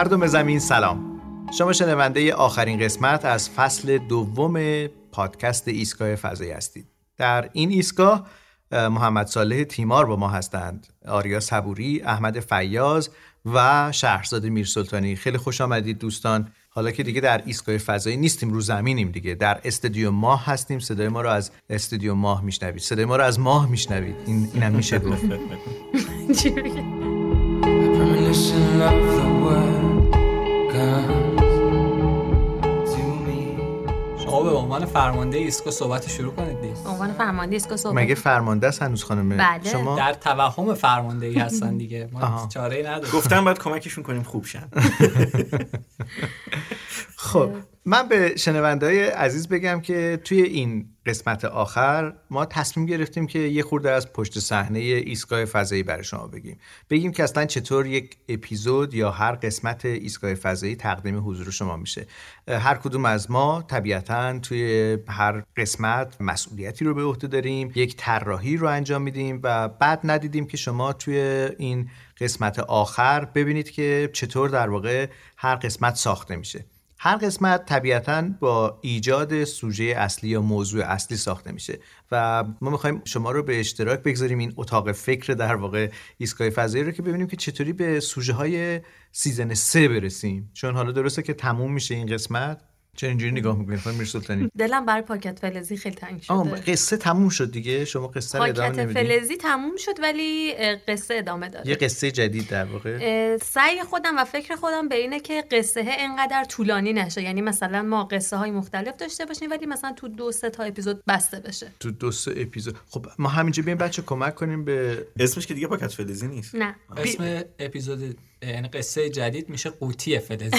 مردم زمین سلام. شما شنونده آخرین قسمت از فصل دوم پادکست ایستگاه فضایی هستید. در این ایستگاه محمد صالح تیمار با ما هستند. آریا صبوری احمد فیاز و شهرزاد میرسلطانی. خیلی خوش آمدید دوستان. حالا که دیگه در ایستگاه فضایی نیستیم رو زمینیم دیگه. در استودیو ماه هستیم. صدای ما رو از استودیو ماه میشنوید. صدای ما رو از ماه میشنوید. این اینم میشه گفت. عنوان فرمانده ایسکو صحبت شروع کنید دیگه. عنوان فرمانده ایسکو صحبت مگه فرمانده است هنوز خانم بله. شما؟ در توهم فرمانده ای هستن دیگه. ما. چاره ای نداریم. گفتم باید کمکشون کنیم خوب شن. خب من به شنونده عزیز بگم که توی این قسمت آخر ما تصمیم گرفتیم که یه خورده از پشت صحنه ایستگاه فضایی برای شما بگیم. بگیم که اصلا چطور یک اپیزود یا هر قسمت ایستگاه فضایی تقدیم حضور شما میشه. هر کدوم از ما طبیعتا توی هر قسمت مسئولیتی رو به عهده داریم یک طراحی رو انجام میدیم و بعد ندیدیم که شما توی این قسمت آخر ببینید که چطور در واقع هر قسمت ساخته میشه. هر قسمت طبیعتا با ایجاد سوژه اصلی یا موضوع اصلی ساخته میشه و ما می‌خوایم شما رو به اشتراک بگذاریم این اتاق فکر در واقع ایستگاه فضایی رو که ببینیم که چطوری به سوژه های season سه برسیم. چون حالا درسته که تموم میشه این قسمت. چه اینجوری نگاه می‌کنید خانم میرسلطانی. دلم برای پاکت فلزی خیلی تنگ آه شده. قصه تموم شد دیگه. شما قصه رو ادامه پاکت نمی‌دید فلزی تموم شد ولی قصه ادامه یه داره قصه جدید در واقع. سعی خودم و فکر خودم به اینه که قصه اینقدر طولانی نشه. یعنی مثلا ما قصه های مختلف داشته باشیم ولی مثلا تو دو سه تا اپیزود بسته بشه. تو دو سه اپیزود. خب ما همینجا بیایم بچه کمک کنیم به اسمش که دیگه پاکت فلزی نیست. نه. اسم اپیزود یعنی قصه جدید میشه قوطی فلزی.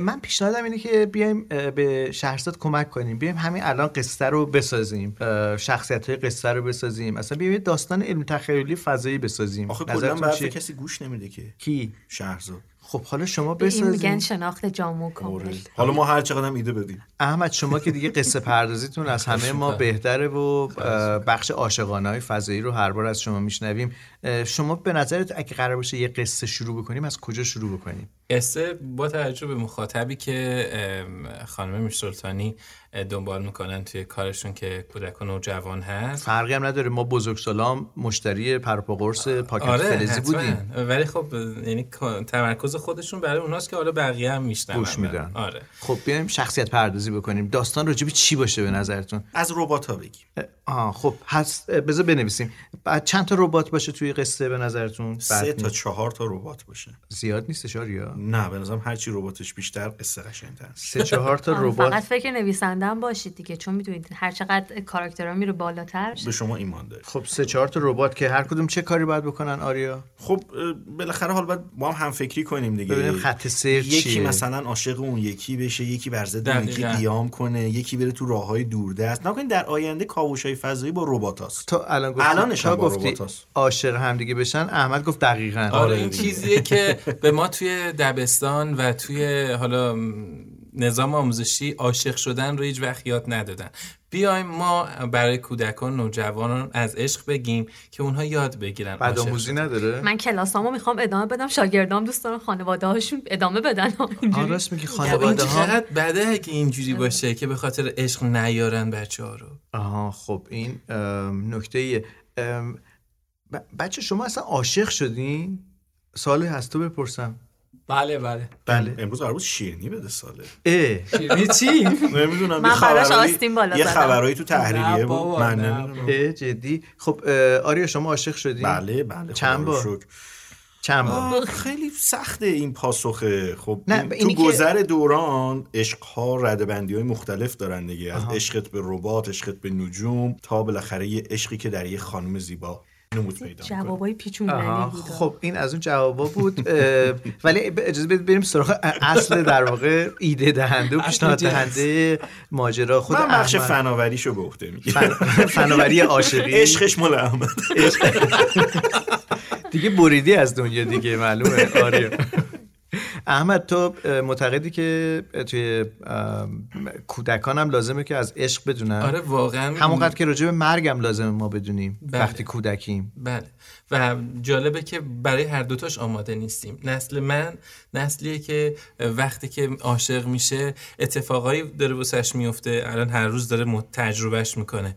من پیشنهادم اینه که بیایم به شهرزاد کمک کنیم. بیایم همین الان قصه رو بسازیم. شخصیت های قصه رو بسازیم. اصلا بیایم یه داستان علم تخیلی فضایی بسازیم. آخه کلا به؟ کسی گوش نمیده که. کی؟ شهرزاد. خب حالا شما به این میگن شناخت جامو آره. کامل حالا ما هر چقدر هم ایده بدیم. احمد شما که دیگه قصه پردازیتون از همه ما بهتره و بخش عاشقانه های فضایی رو هر بار از شما میشنویم. شما به نظرت اگه قرار باشه یه قصه شروع بکنیم از کجا شروع بکنیم؟ قصه با توجه به مخاطبی که خانم میرسلطانی دنبال می‌کنن توی کارشون که کودک و نوجوان هست. فرقی هم نداره. ما بزرگسالام مشتری پرپا قرص پاکت آره فلزی حتما. بودیم. ولی خب یعنی تمرکز خودشون برای اوناست که حالا بقیه هم میشنون. گوش میدن. آره. خب بیایم شخصیت پردازی بکنیم. داستان راجبی چی باشه به نظرتون؟ از ربات ها بگیم. آه خب هست. بذار بنویسیم. بعد چند تا ربات باشه توی قصه به نظرتون؟ سه تا چهار تا ربات باشه. زیاد نیستش آریا؟ نه به نظرم هرچی رباتش بیشتر قصه قشنگتر. سه چهار تا آره، ربات. فقط فکر نویسنده هم باشید دیگه چون می‌دونید هر چقدر کاراکترها میره بالاتر. به شما ایمان داره خب سه چهار تا ربات که هر کدوم چه کاری باید بکنن آریا؟ خب بالاخره حالا باید با هم همفکری کنیم دیگه. ببینیم خط سیر یکی چیه. مثلا عاشق اون یکی بشه یکی بر ضد اون یکی. قیام کنه یکی بره تو راه های دوردست. نکنید در آینده کاوش‌های فضایی با رباتاست تا الان گفتی الانش تا با گفتی. عاشق هم دیگه بشن احمد گفت دقیقاً. آره این دیگه. چیزیه که به ما توی دبستان و توی حالا نظام آموزشی عاشق شدن رو هیچ وقت یاد ندادن. بیایم ما برای کودکان نوجوانان از عشق بگیم که اونها یاد بگیرن بعد آموزی. نداره؟ من کلاسامو می‌خوام ادامه بدم. شاگردام دوست دارم خانواده هاشون ادامه بدن. راست میگی این خانواده ها چقدر بده اگه اینجوری باشه که به خاطر عشق نیارن بچه ها رو؟ آها خب این نکته ایه. ام، ب- بچه شما اصلا عاشق شدین؟ سال از تو بپرسم. بله بله. بله. امروز قرار بود شیرینی بده ساله اه. شیرینی چی؟ نمی‌دونم. من براش آستین بالا یه. خبرایی تو تحریریه بود. من نمی‌دونم. جدی. خب آریا شما عاشق شدین بله بله. چند بار؟ چند بار؟ خیلی سخته این پاسخه خب نه، تو گذر دوران عشقها ردبندی های مختلف دارن دیگه. از عشقت به ربات عشقت به نجوم تا بالاخره یه عشقی که در یه خانم زیبا. نمود پیدا جوابای پیچوندنی آها، بود خب این از اون جوابا بود ولی اجازه بدید بریم سراغ اصل در واقع ایده دهنده و پیشنهاد. دهنده ماجرا خود من بخش. فناوریشو به عهده می‌گیرم فن- فناوری عاشقی. عشقش مال احمد. دیگه بریدی از دنیا دیگه معلومه. آریا احمد تو معتقدی که توی کودکان هم لازمه که از عشق بدونن؟ آره واقعا همونقدر که راجع به مرگم لازمه ما بدونیم بله. وقتی کودکیم. بله. و جالبه که برای هر دوتاش آماده نیستیم. نسل من نسلیه که وقتی که عاشق میشه اتفاقایی داره واسش میفته. الان هر روز داره تجربهش می‌کنه.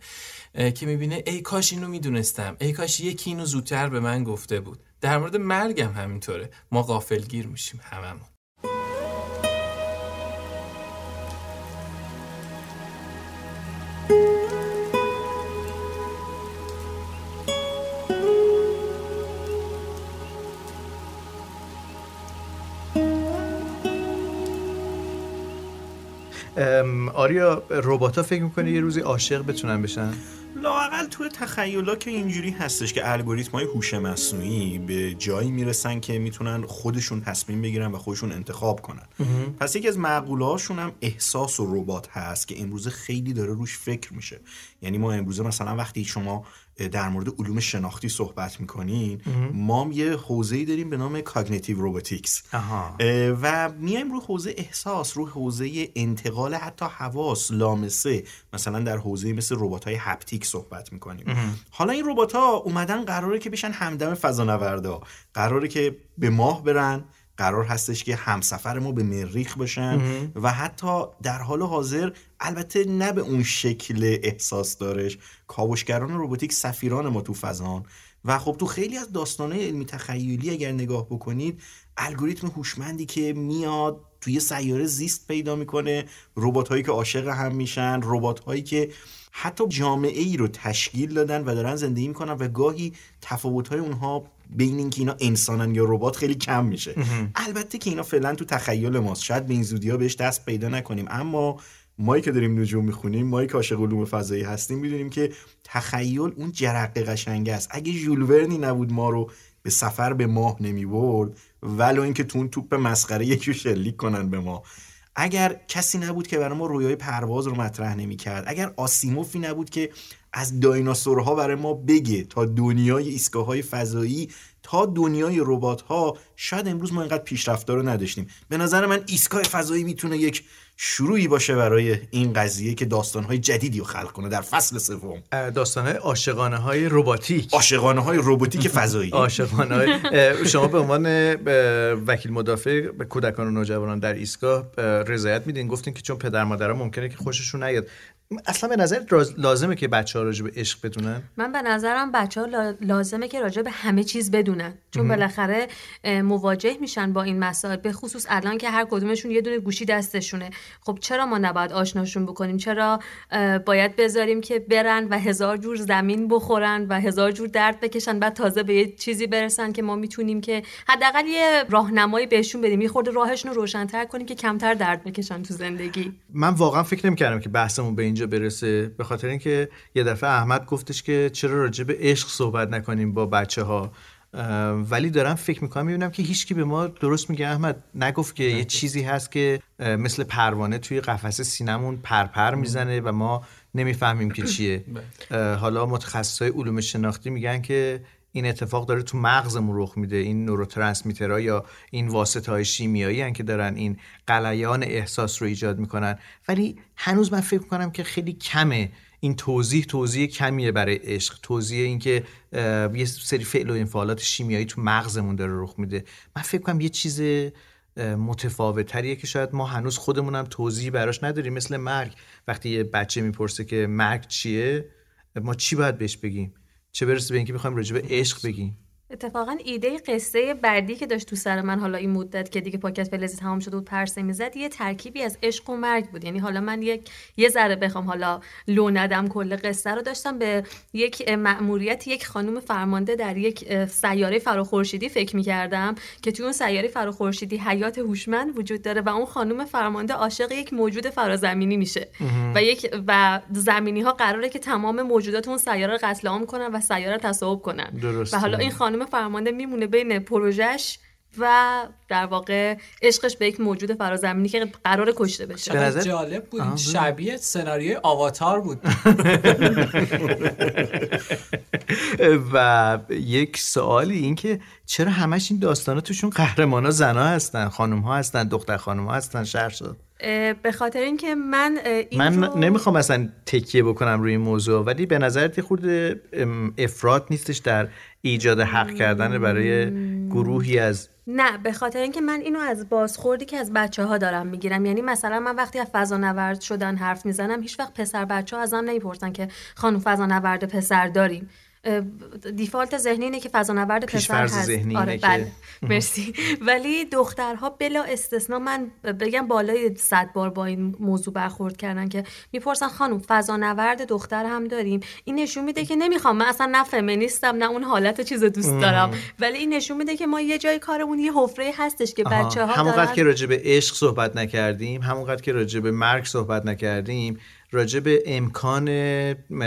که می‌بینه ای کاش اینو می‌دونستم. ای کاش یکی اینو زودتر به من گفته بود. در مورد مرگم همینطوره. ما غافلگیر میشیم هممون. آریا ربات ها فکر می‌کنی یه روزی عاشق بتونن بشن؟ لاقل تو تخیلا که اینجوری هستش که الگوریتم های هوش مصنوعی به جایی می‌رسن که می‌تونن خودشون تصمیم بگیرن و خودشون انتخاب کنن. پس یکی از مقوله‌هاشون هم احساس و ربات هست که امروزه خیلی داره روش فکر میشه. یعنی ما امروزه مثلا وقتی شما در مورد علوم شناختی صحبت می‌کنین ما یه حوزه‌ای داریم به نام cognitive robotics و میایم رو حوزه احساس رو حوزه انتقال حتی حواس لامسه مثلا در حوزه مثل ربات های هپتیک صحبت می‌کنیم. حالا این ربات ها اومدن قراره که بشن همدم فضانوردا. قراره که به ماه برن. قرار هستش که همسفر ما به مریخ باشن و حتی در حال حاضر البته نه به اون شکل احساس دارش. کاوشگران روباتیک سفیران ما تو فضان. و خب تو خیلی از داستانه علمی تخیلی اگر نگاه بکنید الگوریتم هوشمندی که میاد توی سیاره زیست پیدا می‌کنه. ربات هایی که عاشق هم میشن. ربات هایی که حتی جامعه ای رو تشکیل دادن و دارن زندگی می‌کنن و گاهی تفاوت های اونها بین اینکه اینا انسانن یا ربات خیلی کم میشه. البته که اینا فعلا تو تخیل ماست. شاید به این زودی ها بهش دست پیدا نکنیم. اما مایی که داریم نجوم می‌خونیم مایی که عاشق علوم فضایی هستیم می‌دونیم که تخیل اون جرقه قشنگه است. اگه ژول ورنی نبود ما رو به سفر به ماه نمی‌برد ولو اینکه تو اون توپ مسخره یکی شلیک کنن به ما. اگر کسی نبود که برای ما رویای پرواز رو مطرح نمی‌کرد اگر آسیموفی نبود که از دایناسورها برای ما بگه تا دنیای ایستگاه های فضایی تا دنیای ربات ها شاید امروز ما اینقدر پیشرفته رو نداشتیم. به نظر من ایستگاه فضایی می‌تونه یک شروعی باشه برای این قضیه که داستانهای جدیدی رو خلق کنه در فصل سوم. داستانهای عاشقانه های رباتیک. عاشقانه های رباتیک فضایی. عاشقانه های شما به عنوان وکیل مدافع به کودکان و نوجوانان در ایستگاه رضایت میدین. گفتین که چون پدر مادرها ممکنه که خوششون نیاد. اصلا به نظر لازمه که بچه ها راجع به عشق بدونن؟ من به نظرم بچه ها لازمه که راجع به همه چیز بدونن. چون بالاخره مواجه میشن با این مسائل به خصوص الان که هر کدومشون یه دونه گوشی دستشونه. خب چرا ما نباید آشناشون بکنیم؟ چرا باید بذاریم که برن و هزار جور زمین بخورن و هزار جور درد بکشن بعد تازه به یه چیزی برسن که ما می‌تونیم که حداقل یه راهنمایی بهشون بدیم. یه خورده راهشون رو روشن‌تر کنیم که کمتر درد بکشن تو زندگی. من واقعا فکر نمی‌کردم که بحثمون به اینجا برسه. به خاطر اینکه یه دفعه احمد گفتش که چرا راجع به عشق صحبت نکنیم با بچه ها ولی دارم فکر می‌کنم می‌بینم که هیچکی به ما درست میگه. احمد نگفت که یه چیزی هست که مثل پروانه توی قفس سینمون پرپر می‌زنه و ما نمی‌فهمیم که چیه. حالا متخصصای علوم شناختی میگن که این اتفاق داره تو مغزمون رخ میده این نوروترانسمیترها یا این واسطه های شیمیایی هن که دارن این قلیان احساس رو ایجاد می‌کنن. ولی هنوز من فکر کنم که خیلی کمه. این توضیح توضیح کمیه برای عشق. توضیح اینکه یه سری فعل و انفعالات شیمیایی تو مغزمون داره رخ میده. من فکر کنم یه چیز متفاوتریه که شاید ما هنوز خودمونم توضیحی براش نداریم. مثل مرگ. وقتی یه بچه می‌پرسه که مرگ چیه ما چی باید بهش بگیم؟ چه برسه به اینکه بخوایم راجع به عشق بگیم. اتفاقا ایده قصه بعدی که داشت تو سر من حالا این مدت که دیگه پاکت فلزی تمام شده بود پرسه می‌زد یه ترکیبی از عشق و مرگ بود. یعنی حالا من یک یه ذره بخوام حالا لو ندم کل قصه رو داشتم به یک مأموریت یک خانم فرمانده در یک سیاره فراخورشیدی فکر می‌کردم که توی اون سیاره فراخورشیدی حیات هوشمند وجود داره و اون خانم فرمانده عاشق یک موجود فرازمینی میشه. و یک و زمینی ها قراره که تمام موجودات اون سیاره رو قتل عام کنن و سیاره تصاحب کنن. درست و حالا این خانم فرمانده میمونه بین پروژش و در واقع عشقش به یک موجود فرازمینی که قرار کشته بشه. به نظر- جالب بود. شبیه سناریوی آواتار بود. و یک سوالی این که چرا همش این داستانا توشون قهرمانا زنا هستن خانم ها هستن دختر خانم ها هستن شهر شد. به خاطر اینکه من این من رو- نمی‌خوام مثلا تکیه بکنم روی این موضوع ولی به نظرت ام، افراد نیستش در ایجاد حق کردن برای گروهی از نه به خاطر اینکه من اینو از بازخوردی که از بچه ها دارم می‌گیرم. یعنی مثلا من وقتی از فضا نورد شدن حرف می‌زنم هیچ وقت پسر بچه ها ازم نمی‌پرسن که خانم فضا نورد پسر داریم. دیفالت ذهنی اینه که فضا نورد پسر هست. ذهنی آره بله. مرسی. ولی دخترها بلا استثنا من بگم بالای صد بار با این موضوع برخورد کردن که می‌پرسن خانم فضا نورد دختر هم داریم؟ این نشون میده که نمی‌خوام. من اصلا نه فمینیستم نه اون حالت چیز دوست دارم. ولی این نشون میده که ما یه جای کارمون یه حفره هستش که آها. بچه ها همونقدر دارن که راجع به عشق صحبت نکردیم همونقدر که راجع به مرگ صحبت نکردیم راجع به امکان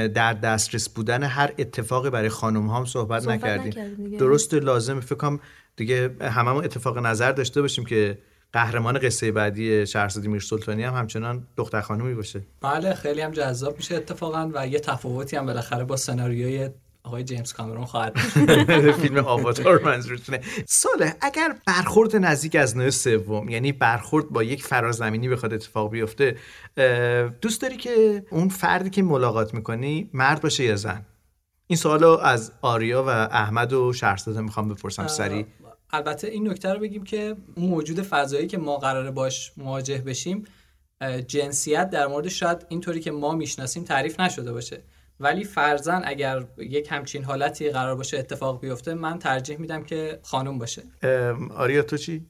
در دسترس بودن هر اتفاقی برای خانم هم صحبت, صحبت نکردیم. نکردیم دیگه. درست لازم. فکر کنم دیگه هممون اتفاق نظر داشته باشیم که قهرمان قصه بعدی شهرزادی میر سلطانی هم همچنان دختر خانومی باشه. بله خیلی هم جذاب میشه اتفاقا و یه تفاوتی هم بالاخره با سناریوی آقای جیمز کامرون خواهد. فیلم آواتار منظورتونه ساله اگر برخورد نزدیک از نوع سوم یعنی برخورد با یک فرازمینی بخواد اتفاق بیفته دوست داری که اون فردی که ملاقات می‌کنی مرد باشه یا زن؟ این سوالو از آریا و احمد و شهرزاده می‌خوام بپرسم سریع. البته این نکته رو بگیم که اون موجود فضایی که ما قراره باش مواجه بشیم جنسیت در مورد شاید اینطوری که ما می‌شناسیم تعریف نشده باشه. ولی فرزن اگر یک همچین حالتی قرار باشه اتفاق بیفته من ترجیح میدم که خانم باشه آریا تو چی؟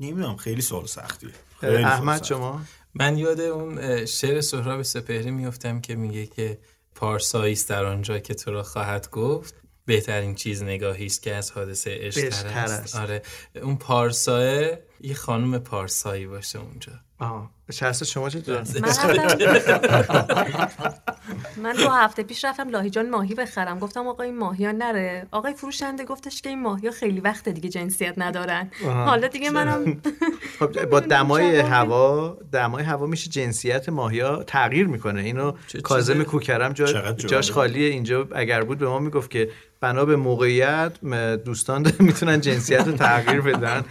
نمی‌دونم خیلی سوال سختیه خیلی احمد سختیه. شما؟ من یاد اون شعر سهراب سپهری میفتم که میگه که پارسایی است در آنجا که تو را خواهد گفت بهترین چیز نگاهی است که از حادثه عشق است. است آره اون پارساه یه خانم پارسایی باشه اونجا. آها. شهرزاد شما چطور؟ من دو هفته پیش رفتم لاهیجان ماهی بخرم. گفتم آقا این ماهی ها نره. آقای فروشنده گفتش که این ماهی ها خیلی وقت دیگه جنسیت ندارن. حالا دیگه منم خب با دمای. هوا دمای هوا میشه جنسیت ماهیا تغییر می‌کنه. اینو چه کاظم چیز- کوکرم. جاش خالیه. اینجا اگر بود به ما می‌گفت که بنا به موقعیت م- دوستان می‌تونن جنسیت رو تغییر بدن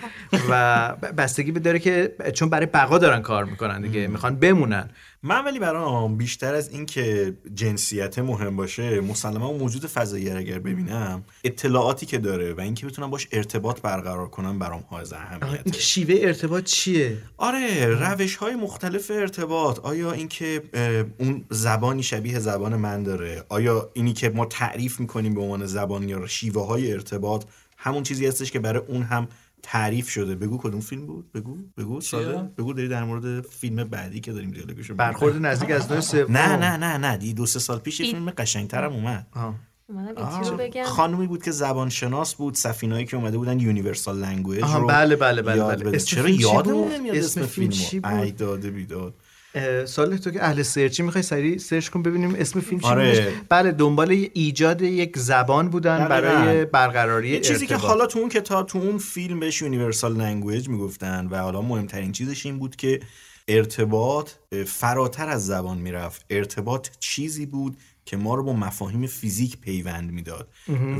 و بستگی به داره که چون برای بقا دارن کار می‌کنن دیگه می‌خوان بمونن. من ولی برام بیشتر از این که جنسیت مهم باشه مسلما موجود فضایی اگر ببینم اطلاعاتی که داره و اینکه بتونم باش ارتباط برقرار کنم برام حائز اهمیته. این شیوه ارتباط چیه؟ آره روش های مختلف ارتباط. آیا اینکه اون زبانی شبیه زبان من داره؟ آیا اینی که ما تعریف می‌کنیم به عنوان زبان یا شیوه های ارتباط همون چیزی هستش که برای اون هم تعریف شده. بگو کدوم فیلم بود؟ بگو بگو. ساده. بگو داری در مورد فیلم بعدی که داریم دیالوگشو می‌کنیم. برخورد نزدیک از نوع سوم. نه نه نه نه. دی دو سه سال پیش یه فیلم قشنگترم اومد. خانومی بود که زبان شناس بود سفینایی که اومده بودن universal language رو بله، بله، بله، بله. چرا یادمون بود؟ نمیاد اسم فیلم چی بود؟ ای داده بیداد. سال تو که اهل سرچی می‌خوای سریع سرچ کن ببینیم اسم فیلم چی آره. بله دنبال ایجاد یک زبان بودن. برای برقراری یه چیزی که ارتباط. حالا تو اون کتاب تو اون فیلم بهش universal language می‌گفتن و حالا مهمترین چیزش این بود که ارتباط فراتر از زبان می‌رفت ارتباط چیزی بود که ما رو با مفاهیم فیزیک پیوند می‌داد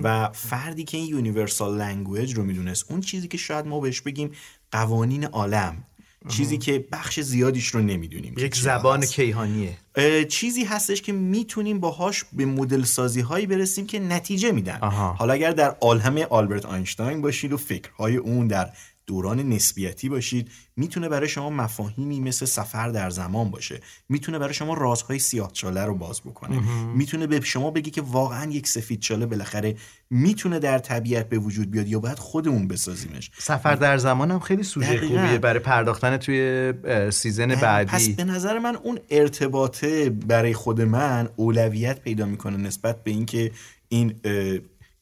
و فردی که این universal language رو می‌دونست اون چیزی که شاید ما بهش بگیم قوانین عالم چیزی که بخش زیادیش رو نمی‌دونیم یک زبان کیهانیه. اه، چیزی هستش که می‌تونیم باهاش به مدل سازی هایی برسیم که نتیجه میدن. حالا اگر در عالم آلبرت آینشتاین باشید و فکرهای اون در دوران نسبیتی باشید می‌تونه برای شما مفاهیمی مثل سفر در زمان باشه. می‌تونه برای شما رازهای سیاه چاله رو باز بکنه. می‌تونه به شما بگی که واقعا یک سفید چاله بالاخره می‌تونه در طبیعت به وجود بیاد یا باید خودمون بسازیمش. سفر در زمان هم خیلی سوژه. خوبیه برای پرداختن توی سیزن پس بعدی. به نظر من اون ارتباطه برای خود من اولویت پیدا می‌کنه نسبت به اینکه این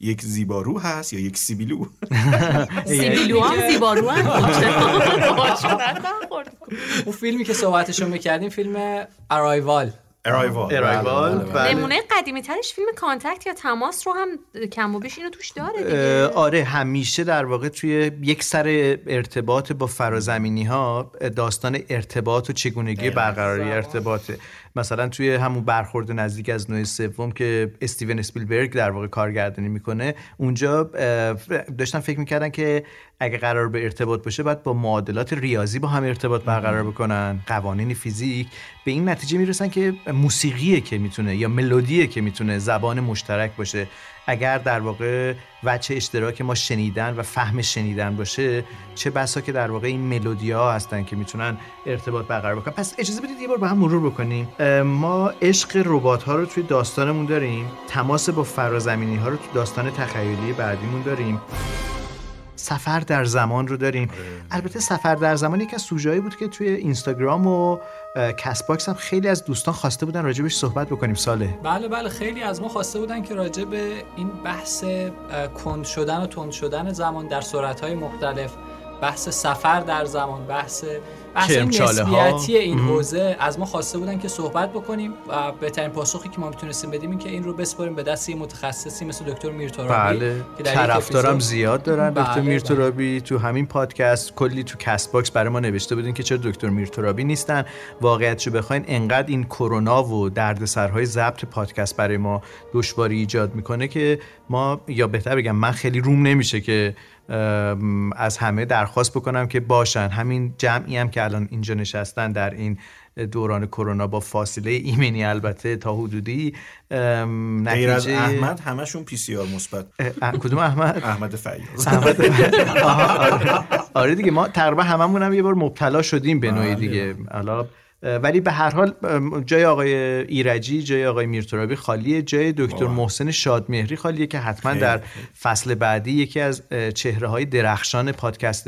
یک زیبارو هست یا یک سیبیلو؟ سیبیلو هم زیبارو هم اون فیلمی که صحبتشو می‌کردیم فیلم ارایوال ارایوال ارایوال بله، بله. بله. نمونه قدیمی ترش فیلم Contact یا تماس رو هم کم و بیش اینو توش داره دیگه. آره همیشه در واقع توی یک سر ارتباط با فرازمینی ها داستان ارتباط و چگونگی برقراری ارتباطه. مثلا توی همون برخورد نزدیک از نوع سوم که استیون اسپیلبرگ در واقع کارگردانی می‌کنه اونجا داشتن فکر می‌کردن که اگه قرار به ارتباط باشه باید با معادلات ریاضی با هم ارتباط برقرار بکنن. قوانین فیزیک به این نتیجه می‌رسن که موسیقیه که می‌تونه یا ملودیه که می‌تونه زبان مشترک باشه. اگر در واقع وجه اشتراک ما شنیدن و فهم شنیدن باشه چه بسا که در واقع این ملودی ها هستن که می‌تونن ارتباط برقرار بکنن. پس اجازه بدید یه بار با هم مرور بکنیم. ما عشق ربات ها رو توی داستانمون داریم. تماس با فرازمینی ها رو توی داستان تخیلی بعدیمون داریم. سفر در زمان رو داریم. البته سفر در زمان یکی از سوژه‌هایی بود که توی اینستاگرام و کست باکس هم خیلی از دوستان خواسته بودن راجبش صحبت بکنیم ساله. بله بله خیلی از ما خواسته بودن که راجع به این بحث کند شدن و تند شدن زمان در سرعت‌های مختلف بحث سفر در زمان بحث بحث. نسبیتی این حوزه. از ما خواسته بودن که صحبت بکنیم و بهترین پاسخی که ما می‌تونستیم بدیم این که این رو بسپاریم به دست یه متخصصی مثل دکتر میرتورابی بله. که در طرفدارم زیاد دارن. بله، دکتر بله. میرتورابی تو همین پادکست کلی تو کست باکس برای ما نوشته بودین که چرا دکتر میرتورابی نیستن. واقعیتشو بخواین انقدر این کرونا و دردسرهای ضبط پادکست برای ما دشواری ایجاد می‌کنه که ما یا بهتر بگم من خیلی روم نمیشه که از همه درخواست بکنم که باشن. همین جمعی هم که الان اینجا نشستن در این دوران کرونا با فاصله ایمنی البته تا حدودی غیر از احمد همشون پی سی آر مثبت. کدوم احمد؟ احمد فیاض. احمد آره. آره دیگه ما تقریبا هممون هم یه بار مبتلا شدیم به نوعی بله. دیگه. حالا اه، ولی به هر حال جای آقای ایرجی جای آقای میرترابی خالیه. جای دکتر. محسن شادمهری خالیه که حتما خیلی، در. فصل بعدی یکی از چهره های درخشان پادکست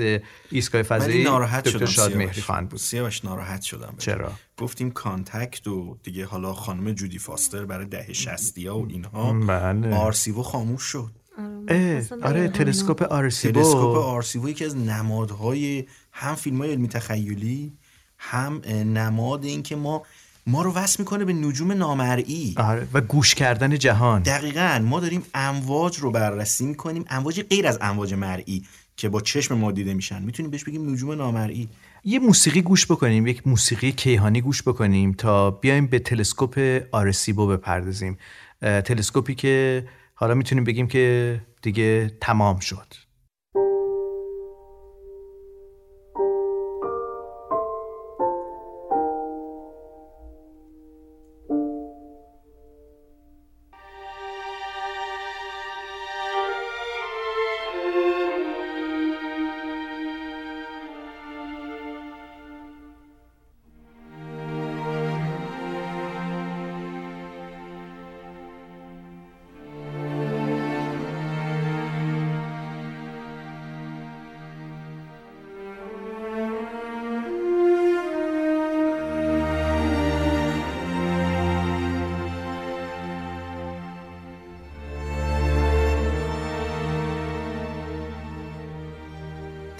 ایستگاه ولی فضایی دکتر شادمهری. خواهند بود. سیاوش ناراحت شدم چرا؟ گفتیم Contact و دیگه حالا خانم جودی فاستر برای دهه شصتی ها و اینها. بله. آرسیبو خاموش شد. آره نمی‌دونم. تلسکوپ آرسیبو تلسکوپ آرسیبو یکی از نمادهای هم فیلم های علمی تخیلی. هم نماد این که ما ما رو وصل می‌کنه به نجوم نامرئی. آره و گوش کردن جهان. دقیقا. ما داریم امواج رو بررسی می‌کنیم. امواج غیر از امواج مرئی که با چشم ما دیده میشن. می‌تونیم بهش بگیم نجوم نامرئی. یه موسیقی گوش بکنیم یک موسیقی کیهانی گوش بکنیم تا بیایم به تلسکوپ آرسیبو بپردازیم. تلسکوپی که حالا می‌تونیم بگیم که دیگه تمام شد.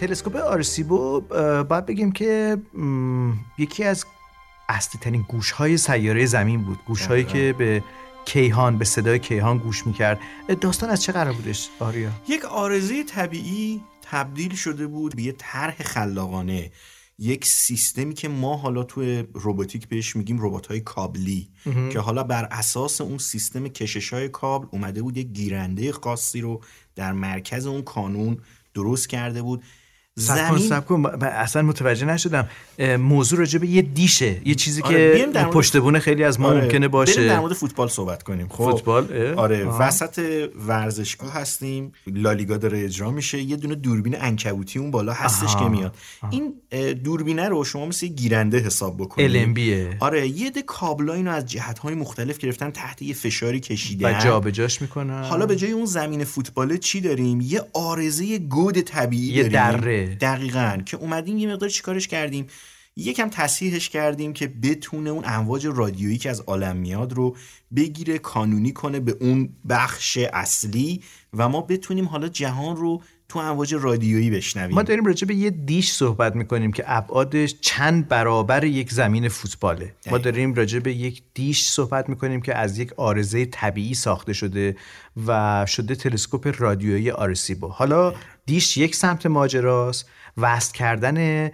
تلسکوپ آرسیبو باید بگیم که یکی از اصلی ترین گوش های سیاره زمین بود. گوش هایی که به کیهان به صدای کیهان گوش می‌کرد. داستان از چه قرار بودش آریا؟ یک آرزه طبیعی تبدیل شده بود به یه طرح خلاقانه. یک سیستمی که ما حالا توی روباتیک بهش میگیم ربات های کابلی که حالا بر اساس اون سیستم کشش های کابل اومده بود یک گیرنده خاصی رو در مرکز اون کانون درست کرده بود. کن سب کن من اصلا متوجه نشدم. موضوع راجع به یه دیشه یه چیزی آره، که پشت بونه خیلی از ما آره، ممکنه بریم در باشه مورد فوتبال صحبت کنیم. خب فوتبال؟ آره آها. وسط ورزشگاه هستیم لالیگا داره اجرا میشه یه دونه دوربین انکبوتی اون بالا هستش آها. که میاد. این دوربینه رو شما مثل گیرنده حساب بکنید. LMB آره یه ده کابلا اینو از جهت های مختلف گرفتن تحت یه فشاری کشیدن. و جابجاش می‌کنن. حالا به جای اون زمین فوتبال چی داریم؟ یه آرزه گود طبیعی یه داریم. دره. دقیقا. که اومدیم یه مقدار چیکارش کردیم؟ یکم تصحیحش کردیم که بتونه اون امواج رادیویی که از عالم میاد رو بگیره کانونی کنه به اون بخش اصلی و ما بتونیم حالا جهان رو تو امواج رادیویی بشنویم. ما داریم راجع به یه دیش صحبت می‌کنیم که ابعادش چند برابر یک زمین فوتباله. ما داریم راجع به یک دیش صحبت می‌کنیم که از یک آرزه طبیعی ساخته شده و شده تلسکوپ رادیویی آرسیبو حالا دیش یک سمت ماجراست. وصل کردن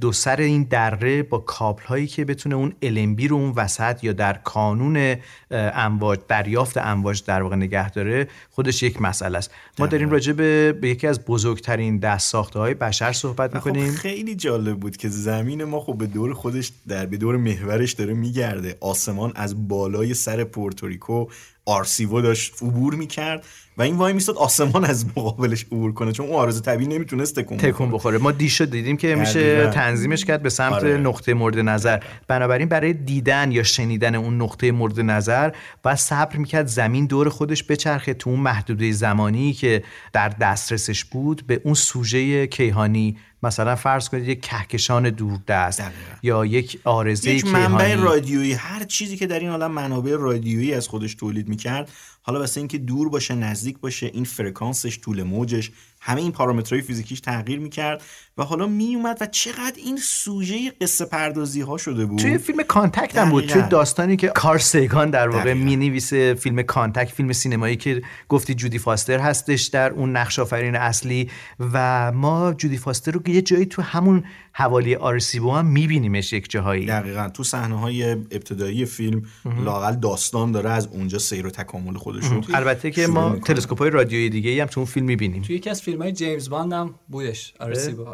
دو سر این دره با کابل هایی که بتونه اون LMB رو اون وسط یا در کانون امواج دریافت امواج در واقع نگه داره خودش یک مسئله است. ما داریم راجع به یکی از بزرگترین دست ساخته های بشر صحبت می‌کنیم. خب خیلی جالب بود که زمین ما خب به دور خودش در به دور محورش داره میگرده. آسمان از بالای سر پورتوریکو آرسیوو داشت عبور می‌کرد و این وای میستاد آسمان از مقابلش عبور کنه چون اون آرزو طبیعی نمی‌تونست تکون تکون بخوره. ما دیشو دیدیم که میشه تنظیمش کرد به سمت آره. نقطه مورد نظر. بنابراین برای دیدن یا شنیدن اون نقطه مورد نظر باید صبر می‌کرد زمین دور خودش بچرخه تو اون محدوده زمانی که در دسترسش بود به اون سوژه کیهانی مثلا فرض کنید یک کهکشان دوردست یا یک آرزه یک منبع رادیویی هر چیزی که در این عالم منابع رادیویی از خودش تولید می‌کرد حالا واسه اینکه دور باشه نزدیک باشه این فرکانسش طول موجش همه این پارامترهای فیزیکیش تغییر می‌کرد و حالا میومد و چقدر این سوژه قصه پردازی ها شده بود. توی فیلم Contact هم بود توی داستانی که کارل سیگان در واقع می نویسه فیلم Contact فیلم سینمایی که گفتی جودی فاستر هستش در اون نقش آفرین اصلی و ما جودی فاستر رو یه جایی تو همون حوالی آرسیبو هم میبینیمش یک جاهایی. دقیقا. تو صحنه های ابتدایی فیلم لاقل داستان داره از اونجا سیر و تکامل خودش البته که ما تلسکوپ های رادیویی دیگه هم تو اون فیلم می‌بینیم. توی یکی از فیلم های جیمز باند هم بودش آرسیبو.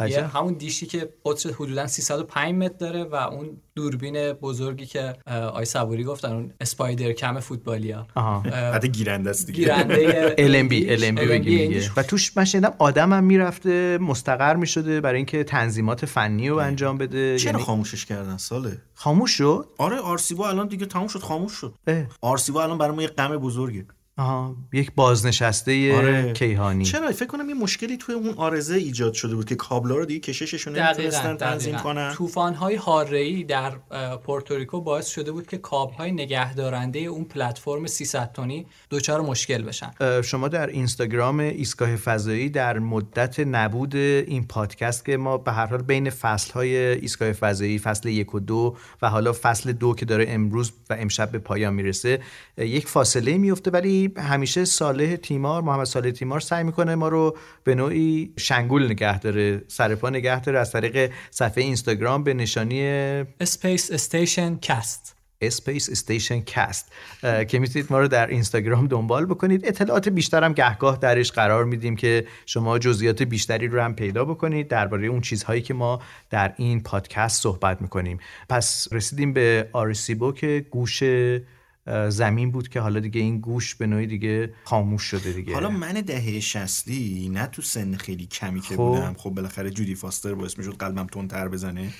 آره. همون دیشی که قطر حدودا 305 متر داره و اون دوربین بزرگی که آی صبوری گفتن اون اسپایدر کم فوتبالی ها حتی گیرنده است دیگه. گیرنده LMB LMB و توش من شنیدم آدمم می‌رفته مستقر می‌شده برای اینکه تنظیمات فنی رو انجام بده. چرا یعنی... خاموشش کردن ساله؟ خاموش شد؟ آره آرسیبو الان دیگه تموم شد خاموش شد. آرسیبو الان برای ما یه غم بزرگه. آها یک بازنشسته آره. کیهانی. چرا؟ فکر کنم یه مشکلی توی اون آرزه ایجاد شده بود که کابلا رو دیگه کشششون نمی‌تونستن تنظیم کنن. طوفان‌های حاره‌ای در پورتوریکو باعث شده بود که کابل‌های نگهدارنده اون پلتفرم 300 تنی دچار مشکل بشن. شما در اینستاگرام ایستگاه فضایی در مدت نبود این پادکست که ما به هر حال بین فصل‌های ایستگاه فضایی فصل یک و دو و حالا فصل دو که داره امروز و امشب به پایان می‌رسه یک فاصله میفته ولی همیشه صالح تیمار محمد صالح تیمار سعی می‌کنه ما رو به نوعی شنگول نگه داره سرپا نگه داره از طریق صفحه اینستاگرام به نشانی Space Station Cast Space Station Cast که می‌تونید ما رو در اینستاگرام دنبال بکنید. اطلاعات بیشتر هم گهگاه درش قرار میدیم که شما جزئیات بیشتری رو هم پیدا بکنید درباره اون چیزهایی که ما در این پادکست صحبت می‌کنیم. پس رسیدیم به آرسیبو که گوش زمین بود که حالا دیگه این گوش به نوعی دیگه خاموش شده دیگه. حالا من دهه شصتی نه تو سن خیلی کمی که خب. بودم. خب بالاخره جودی فاستر باعث می‌شد قلبم تندتر بزنه.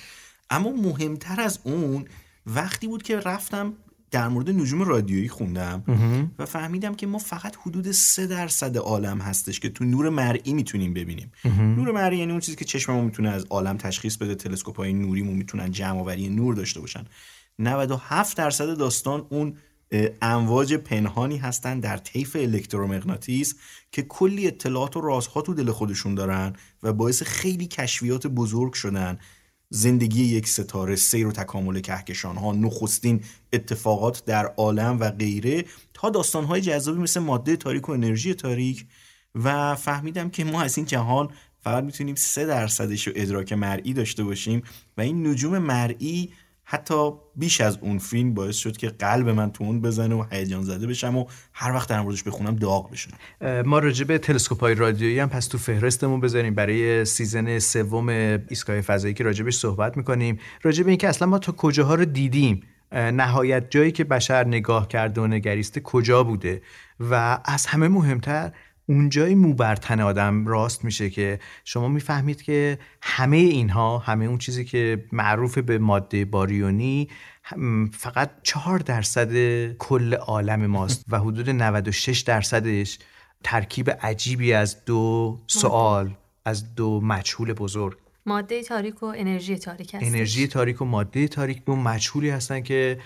اما مهمتر از اون وقتی بود که رفتم در مورد نجوم رادیویی خوندم و فهمیدم که ما فقط حدود سه درصد عالم هستش که تو نور مرئی می‌تونیم ببینیم. نور مرئی یعنی اون چیزی که چشممون می‌تونه از عالم تشخیص بده تلسکوپ های نوریمون می‌تونن جمع آوری نور داشته باشن. 97 درصد داستان اون امواج پنهانی هستن در طیف الکترومغناطیس که کلی اطلاعات و رازها تو دل خودشون دارن و باعث خیلی کشفیات بزرگ شدن. زندگی یک ستاره سیر و تکامل کهکشان ها نخستین اتفاقات در عالم و غیره تا داستان های جذابی مثل ماده تاریک و انرژی تاریک. و فهمیدم که ما از این جهان فقط می‌تونیم سه درصدش رو ادراک مرئی داشته باشیم و این نجوم مرئی حتی بیش از اون فیلم باعث شد که قلب من تو اون بزنه و هیجان زده بشم و هر وقت در موردش بخونم داغ بشم. ما راجع به تلسکوپ های رادیویی هم پس تو فهرستمون بذاریم. برای سیزن سوم ایستگاه فضایی که راجبش صحبت می‌کنیم. راجع به اینکه اصلا ما تا کجاها رو دیدیم؟ نهایت جایی که بشر نگاه کرده و نگریسته کجا بوده؟ و از همه مهمتر اونجای موبرتن آدم راست میشه که شما می‌فهمید که همه اینها همه اون چیزی که معروف به ماده باریونی فقط چهار درصد کل عالم ماست و حدود 96 درصدش ترکیب عجیبی از دو سوال از دو مجهول بزرگ. ماده تاریک و انرژی تاریک هست انرژی تاریک و ماده تاریک دو مجهولی هستن که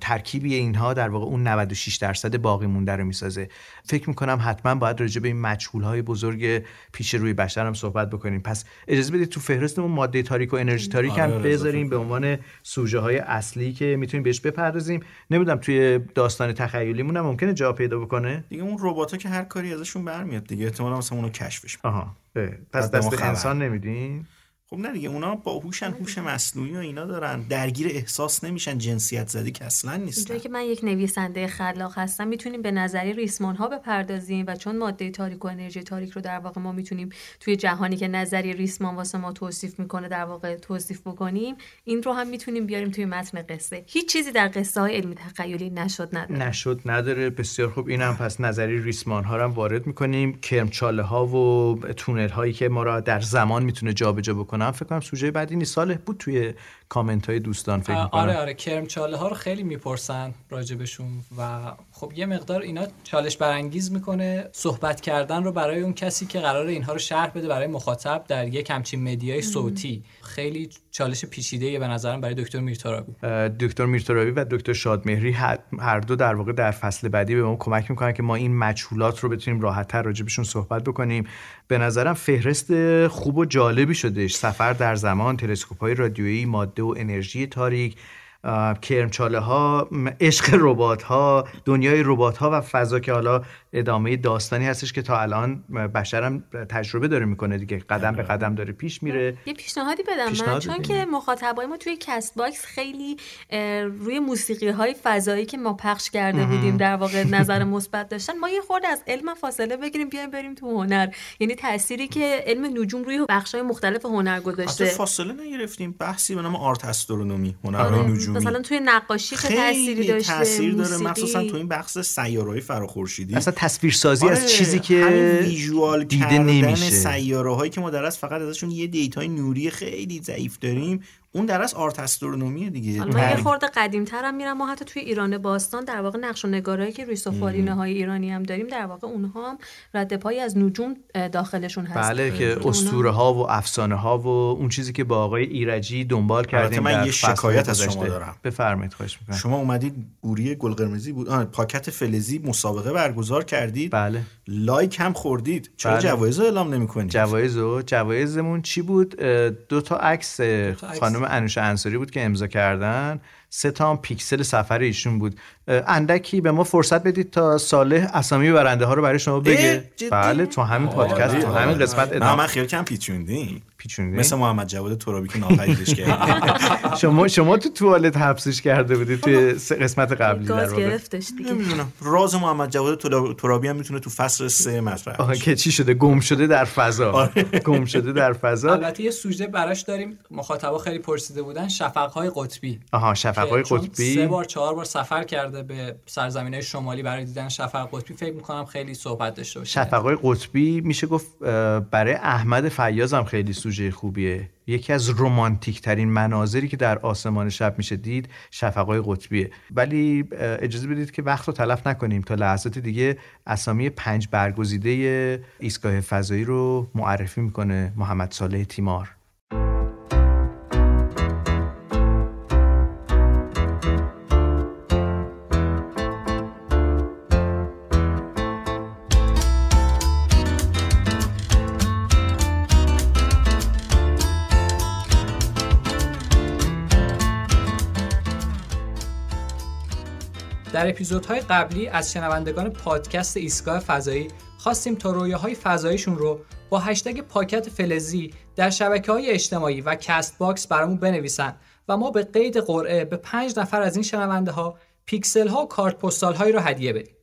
ترکیبی اینها در واقع اون 96 درصد باقی مونده رو می‌سازه. فکر می‌کنم حتما باید راجع به این مجهول های بزرگ پیش روی بشر هم صحبت بکنیم. پس اجازه بدید تو فهرستمون ماده تاریک و انرژی تاریک هم آره، بذاریم به عنوان سوژه های اصلی که می‌تونیم بهش بپردازیم. نمی‌دونم توی داستان تخیلیمون هم ممکنه جا پیدا بکنه؟ دیگه اون ربات که هر کاری ازشون برمیاد دیگه. احتمالاً مثلا اونو کشفش آها اه. پس دست. انسان نمیدین خب نه دیگه اونا با هوشن هوش مصنوعی و اینا دارن. درگیر احساس نمیشن جنسیت زدی که اصلا نیستن. اینجایی که من یک نویسنده خلاق هستم می‌تونیم به نظری ریسمان ها بپردازیم و چون ماده تاریک و انرژی تاریک رو در واقع ما می‌تونیم توی جهانی که نظری ریسمان واسه ما توصیف می‌کنه در واقع توصیف بکنیم این رو هم می‌تونیم بیاریم توی متن قصه. هیچ چیزی در قصه های علمی تخیلی نشد نداره. نشد نداره. بسیار خوب. اینم پس نظری ریسمان ها رو هم وارد می‌کنیم. کرمچاله ها و تونل هایی که ما را در زمان می‌تونه جابجا بکنم فکر کنم سوژه بعدی نیست. صالح بود توی کامنت های دوستان فکر می‌کنم. آره آره کرم چاله ها رو خیلی می‌پرسن راجبشون و خب یه مقدار اینا چالش برانگیز می‌کنه. صحبت کردن رو برای اون کسی که قراره اینها رو شرح بده برای مخاطب در یک همچین مدیای صوتی. خیلی چالش پیچیده به نظرم برای دکتر میرتارابی دکتر میرترابی و دکتر شادمهری هر هر دو در واقع در فصل بعدی به ما کمک می‌کنن که ما این مجهولات رو بتونیم راحتتر راجبشون صحبت بکنیم. به نظرم فهرست خوب و جالبی شدش سفر در زمان تلسکوپ های رادیویی ماده و انرژی تاریک. کرمچاله ها عشق ربات ها دنیای ربات ها و فضا که حالا ادامه داستانی هستش که تا الان بشرم تجربه داره می‌کنه دیگه. قدم به قدم داره پیش میره. یه پیشنهادی بدم من چون. که مخاطبای ما توی کست باکس خیلی روی موسیقی های فضایی که ما پخش کرده بودیم در واقع نظر مثبت داشتن ما یه خورده از علم فاصله بگیریم بیایم بریم تو هنر. یعنی تأثیری که علم نجوم روی بخش های مختلف هنر گذاشته. فاصله نگرفتیم. بحثی به نام art astronomy هنرهای آره. نجومی مثلا توی نقاشی چه تأثیری خیلی داشته تاثیر داره موسیقی. مخصوصا تو این بحث سیاره‌های فراخورشیدی اصلا تصویرسازی آره، از چیزی که همین ویژوال دیده کردن نمیشه. سیاره هایی که ما در فقط ازشون یه دیتای نوری خیلی ضعیف داریم اون در از آرت استرونومی دیگه. من یه تحریک- خورده قدیم ترم میرم ما حتی توی ایران باستان در واقع نقش و نگارایی که روی سفالینه های ایرانی هم داریم در واقع اونها هم رد پایی از نجوم داخلشون هست بله که اسطوره ها و افسانه ها و اون چیزی که با آقای ایرجی دنبال کردیم من یه شکایت از شما. دارم. بفرمایید خواهش می‌کنم. شما اومدید گوری گل قرمزی بود. آه، پاکت فلزی مسابقه برگزار کردید. بله. لایک هم خوردید. چرا بله. جوایز اعلام نمی‌کنید؟ جوایز و جوایزمون چی بود؟ دو تا عکس اه، تا عکس. خانم انوشه انصاری بود که امضا کردن. سه تا پیکسل سفر ایشون بود. اندکی به ما فرصت بدید تا صالح اسامی برنده ها رو برای شما بگه؟ بله تو همین پادکست تو آره، همین آره. قسمت ادامه. من خیال کم پیچوندی پیچوندی مثل محمد جواد ترابی که ناپدیدش کرد. شما شما تو توالت حبسش کرده بودید توی س- قسمت قبلی در گرفتش دیگه. نمی‌دونم. راز محمد جواد ترابی هم می‌تونه تو فصل سه مطرح بشه. که چی شده؟ گم شده در فضا. آره. گم شده در فضا. البته یه سوژه براش داریم. مخاطبا خیلی پرسیده بودن شفقهای قطبی. آها شفقهای قطبی. سه بار چهار بار سفر کرده به سرزمین های شمالی برای دیدن شفق قطبی. فکر می‌کنم خیلی صحبت داشته باشه. شفقای قطبی میشه گفت برای احمد فیاض هم خیلی سوژه خوبیه. یکی از رومانتیک ترین مناظری که در آسمان شب میشه دید شفقای قطبیه. ولی اجازه بدید که وقت رو تلف نکنیم تا لحظات دیگه اسامی پنج برگزیده ایستگاه فضایی رو معرفی می‌کنه محمد صالح تیمار. در اپیزودهای قبلی از شنوندگان پادکست ایستگاه فضایی خواستیم تا رویاهای فضاییشون رو با هشتگ پاکت فلزی در شبکه های اجتماعی و کست باکس برامون بنویسن و ما به قید قرعه به پنج نفر از این شنونده ها پیکسل ها و کارت پستال هایی رو هدیه بدیم.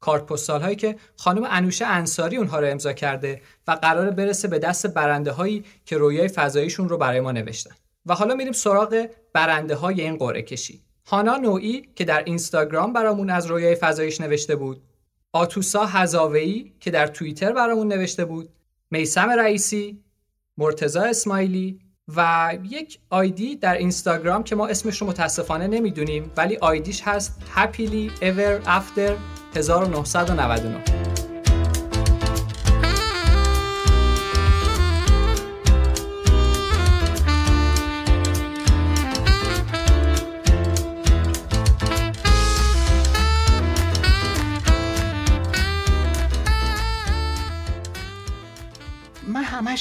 کارت پستال هایی که خانم انوشه انصاری اونها رو امضا کرده و قرار برسه به دست برنده هایی که رویای فضاییشون رو برای ما نوشتن. و حالا میریم سراغ برنده های این قرعه کشی. هانا نوعی که در اینستاگرام برامون از رویای فضاییش نوشته بود. آتوسا هزاوی که در توییتر برامون نوشته بود. میسم رئیسی مرتزا اسماعیلی و یک آیدی در اینستاگرام که ما اسمش رو متاسفانه نمی‌دونیم ولی آیدیش هست happily ever after 1999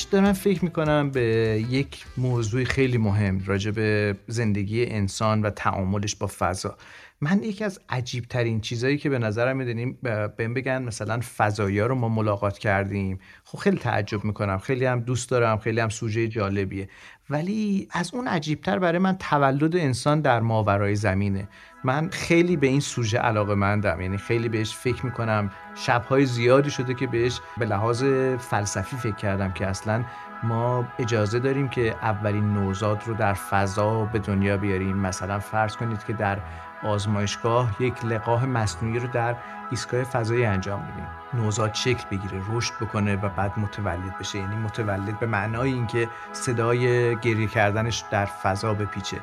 همش دارم فکر می‌کنم به یک موضوع خیلی مهم راجع به زندگی انسان و تعاملش با فضا. من یکی از عجیب ترین چیزایی که به نظرم می‌دونیم بهم بگن مثلا فضایی رو ما ملاقات کردیم. خب خیلی تعجب می‌کنم. خیلی هم دوست دارم. خیلی هم سوژه جالبیه. ولی از اون عجیبتر برای من تولد انسان در ماورای زمینه. من خیلی به این سوژه علاقه مندم یعنی خیلی بهش فکر می‌کنم. شبهای زیادی شده که بهش به لحاظ فلسفی فکر کردم که اصلا ما اجازه داریم که اولین نوزاد رو در فضا به دنیا بیاریم. مثلا فرض کنید که در آزمایشگاه یک لقاه مصنوعی رو در ایستگاه فضایی انجام بدیم نوزاد شکل بگیره رشد بکنه و بعد متولد بشه. یعنی متولد به معنای اینکه صدای گریه کردنش در فضا بپیچه.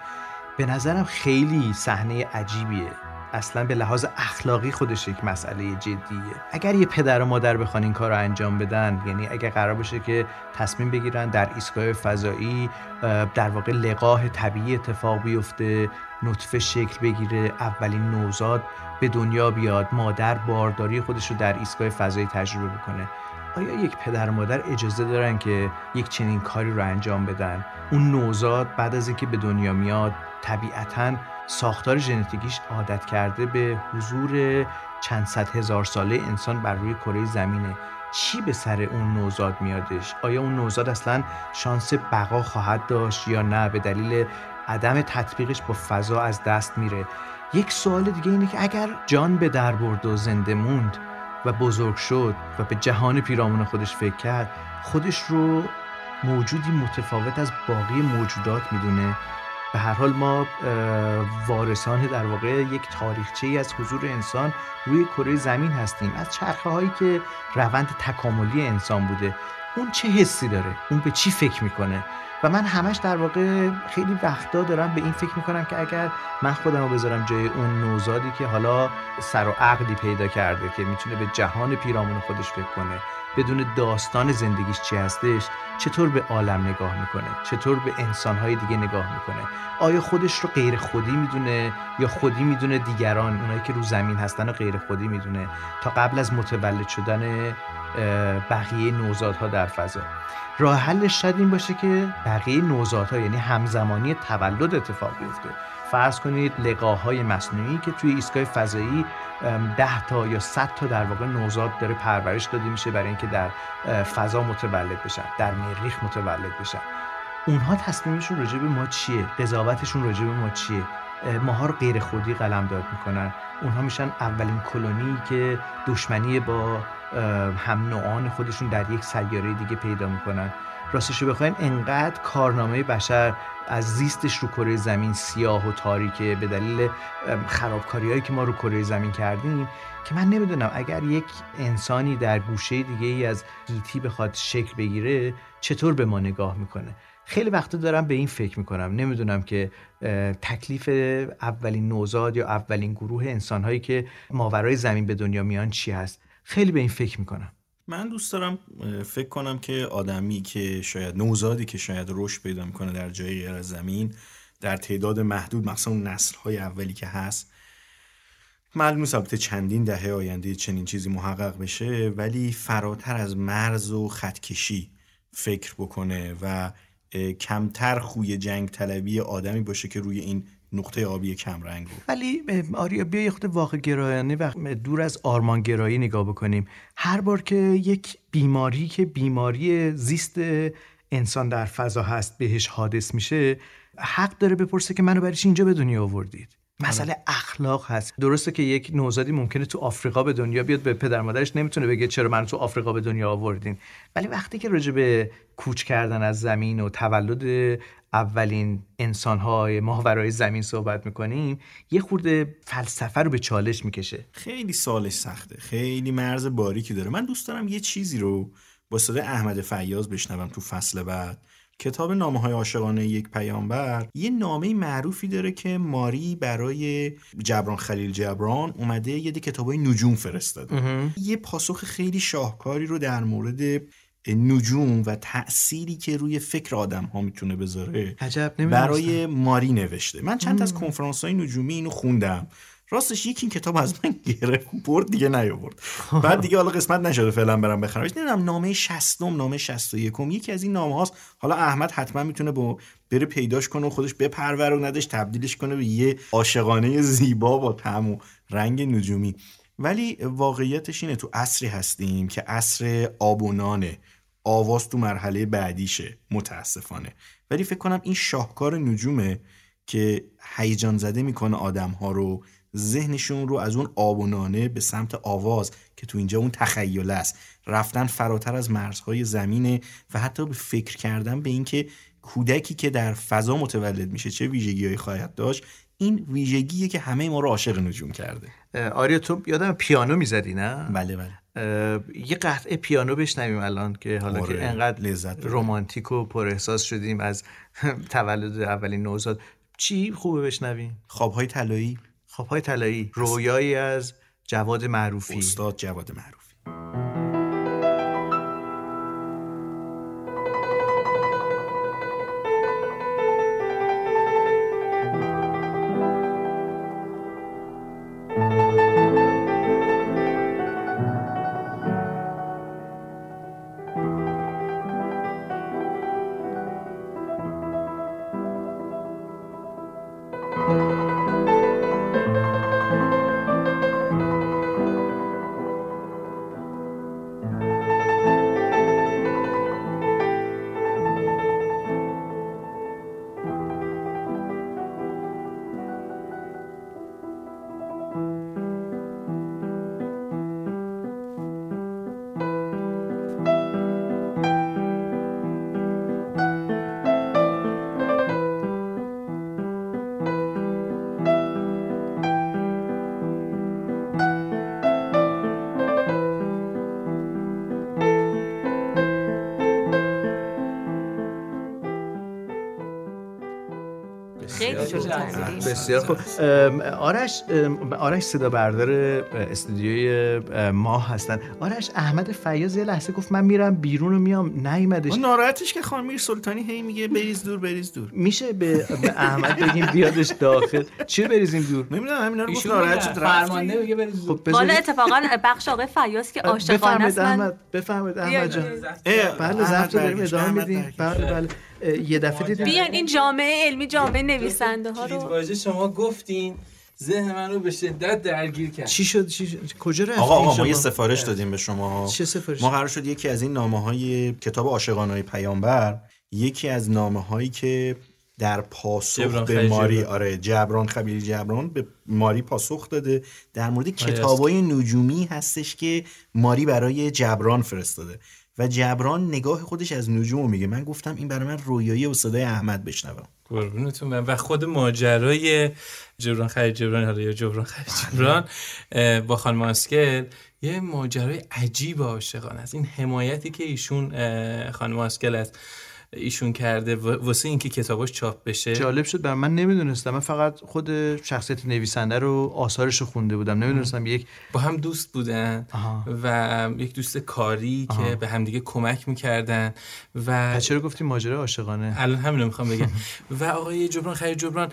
به نظرم خیلی صحنه عجیبیه. اصلا به لحاظ اخلاقی خودش یک مسئله جدیه. اگر یه پدر و مادر بخوان این کار رو انجام بدن یعنی اگر قرار باشه که تصمیم بگیرن در ایستگاه فضایی در واقع لقاه طبیعی اتفاق بیفته نطفه شکل بگیره اولین نوزاد به دنیا بیاد مادر بارداری خودش رو در ایستگاه فضایی تجربه بکنه. آیا یک پدر و مادر اجازه دارن که یک چنین کاری رو انجام بدن؟ اون نوزاد بعد از اینکه به دنیا میاد طبیعتا ساختار ژنتیکیش عادت کرده به حضور چند صد هزار ساله انسان بر روی کره زمینه. چی به سر اون نوزاد میادش؟ آیا اون نوزاد اصلا شانس بقا خواهد داشت یا نه؟ به دلیل عدم تطبیقش با فضا از دست میره. یک سوال دیگه اینه که اگر جان به در برد و زنده موند و بزرگ شد و به جهان پیرامون خودش فکر کرد خودش رو موجودی متفاوت از باقی موجودات می‌دونه. به هر حال ما وارثان در واقع یک تاریخچه ای از حضور انسان روی کره زمین هستیم. از چرخه هایی که روند تکاملی انسان بوده. اون چه حسی داره؟ اون به چی فکر می‌کنه؟ و من همش در واقع خیلی وقتا دارم به این فکر می‌کنم که اگر من خودم رو بذارم جای اون نوزادی که حالا سر و عقلی پیدا کرده که می‌تونه به جهان پیرامون خودش فکر کنه بدون داستان زندگیش چی هستش چطور به عالم نگاه می‌کنه؟ چطور به انسانهای دیگه نگاه می‌کنه؟ آیا خودش رو غیر خودی می‌دونه یا خودی می‌دونه دیگران؟ اونایی که رو زمین هستن و غیر خودی می‌دونه. تا قبل از متولد شدن بقیه نوزادها در فضا. راه حلش شاید این باشه که بقیه نوزادها یعنی همزمانی تولد اتفاق بیفته. فرض کنید لقاهای مصنوعی که توی ایستگاه فضایی 10 تا یا 100 تا در واقع نوزاد داره پرورش داده میشه برای اینکه در فضا متولد بشن در مریخ متولد بشن. اونها تصمیمشون راجع به ما چیه؟ قضاوتشون راجع به ما چیه؟ ماها رو غیر خودی قلم داد می‌کنن. اونها میشن اولین کلونی که دشمنی با هم نوعان خودشون در یک سیاره دیگه پیدا می‌کنن. راستش رو بخوایم انقدر کارنامه بشر از زیستش رو کره زمین سیاه و تاریکه به دلیل خرابکاری هایی که ما رو کره زمین کردیم که من نمی‌دونم اگر یک انسانی در گوشه دیگه ای از گیتی بخواد شکل بگیره چطور به ما نگاه می‌کنه؟ خیلی وقتا دارم به این فکر می‌کنم. نمی‌دونم که تکلیف اولین نوزاد یا اولین گروه انسانهایی که ماورای زمین به دنیا میان چی هست؟ خیلی به این فکر می‌کنم. من دوست دارم فکر کنم که آدمی که شاید نوزادی که شاید رشد پیدا می‌کنه در جای غیر زمین در تعداد محدود مثلا نسل های اولی که هست معلوم نیست چندین دهه آینده چنین چیزی محقق بشه ولی فراتر از مرز و خطکشی فکر بکنه و کمتر خوی جنگ طلبی آدمی باشه که روی این نقطه آبی کم رنگ بود ولی آریا بیا یه خود واقع گرایانه و دور از آرمان گرایی نگاه بکنیم. هر بار که یک بیماری که بیماری زیست انسان در فضا هست بهش حادث میشه حق داره بپرسه که منو برایش اینجا به دنیا آوردید. مسئله اخلاق هست. درسته که یک نوزادی ممکنه تو آفریقا به دنیا بیاد به پدر مادرش نمی‌تونه بگه چرا من تو آفریقا به دنیا آوردین. ولی وقتی که راجع به کوچ کردن از زمین و تولد اولین انسانهای ماورای زمین صحبت می‌کنیم یه خورده فلسفه رو به چالش می‌کشه. خیلی سالش سخته. خیلی مرز باریکی داره. من دوست دارم یه چیزی رو با صدای احمد فیاض بشنوم تو فصل بعد. کتاب نامه های عاشقانه یک پیامبر یه نامه معروفی داره که ماری برای جبران خلیل جبران اومده یه دی کتاب های نجوم فرستاده. یه پاسخ خیلی شاهکاری رو در مورد نجوم و تأثیری که روی فکر آدم ها می‌تونه بذاره عجب برای ماری نوشته. من چند از کنفرانس های نجومی اینو خوندم. راستش یکی این کتاب از من گرفت برد دیگه نیاورد. بعد دیگه حالا قسمت نشده فعلا برم بخرم. نمی‌دونم نامه 60 نامه 61 یکی از این نامه هاست. حالا احمد حتما می‌تونه با بره پیداش کنه و خودش ندش تبدیلش کنه به یه عاشقانه زیبا با طعم و رنگ نجومی. ولی واقعیتش اینه تو عصری هستیم که عصر آبونانه آواز تو مرحله بعدیشه متاسفانه. ولی فکر کنم این شاهکار نجومه که هیجان زده می‌کنه آدم ها رو ذهنشون رو از اون آبونانه به سمت آواز که تو اینجا اون تخیل است. رفتن فراتر از مرزهای زمینه و حتی به فکر کردن به اینکه کودکی که در فضا متولد میشه چه ویژگیهایی خواهد داشت این ویژگیه که همه ما رو عاشق نجوم کرده. آریا تو یادم پیانو می‌زدی نه؟ بله بله. یه قطعه پیانو بشنویم الان که حالا که آره، انقدر لذت رومانتیک و پر احساس شدیم از تولد اولین نوزاد. چی خوبه بشنویم؟ خوابهای طلایی. خوابهای طلایی رویایی از جواد معروفی. استاد جواد معروفی. بسیار خوب. آرش آرش صدا بردار استودیوی ما هستن. آرش احمد فیاض یه لحظه گفت من میرم بیرون و میام نیومدش. ناراحتش که خانم میر سلطانی هی میگه بریز دور بریز دور. میشه به, احمد بگیم بیادش داخل؟ چی بریزیم دور؟ نمی‌دونم همینا رو گفت ناراحت شد فرمانده میگه بریز دور. خب حالا اتفاقا بخش آقای فیاض که عاشقانه است احمد بفهمید احمد جان. بله ضبط داریم ادامه میدیم. بله بله. یه دفعه دیدیم. بیاین این جامعه علمی جامعه نویسنده ها رو شما گفتین ذهن من رو به شدت درگیر کرد. چی شد؟ چی شد؟ کجا رفتین آقا آقا ما یه سفارش دادیم به شما. چه سفارش؟ ما قرار شد یکی از این نامه های کتاب عاشقانه پیامبر یکی از نامه هایی که در پاسخ به ماری آره جبران خبیری جبران به ماری پاسخ داده. در مورد کتابای نجومی هستش که ماری برای جبران فرستاده. و جبران نگاه خودش از نجوم میگه. من گفتم این برای من رویایی و صدای احمد بشنوم قربونتون و خود ماجرای جبران خرید جبران حالا یا جبران خرید جبران با خانم ماسکل یه ماجرای عجیب عاشقانه است. این حمایتی که ایشون خانم ماسکل است ایشون کرده واسه اینکه کتاباش چاپ بشه. جالب شد. بر من نمی‌دونستم. من فقط خود شخصیت نویسنده رو آثارش رو خونده بودم. نمی‌دونستم یک با هم دوست بودن. و یک دوست کاری که به همدیگه کمک می‌کردن. و چرا گفتی ماجرا عاشقانه؟ الان همین رو می‌خوام بگم. و آقای جبران خیر جبران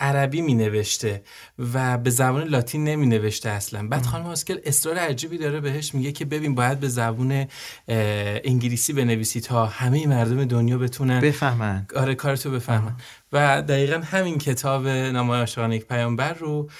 عربی می نوشته و به زبان لاتین نمی نوشته اصلا. بعد خانم اسکل اصرار عجیبی داره بهش. میگه که ببین باید به زبان انگلیسی بنویسی تا همه مردم دنیا بتونن بفهمن. آره کارتو بفهمن. و دقیقا همین کتاب نامه عاشقانه یک پیامبر رو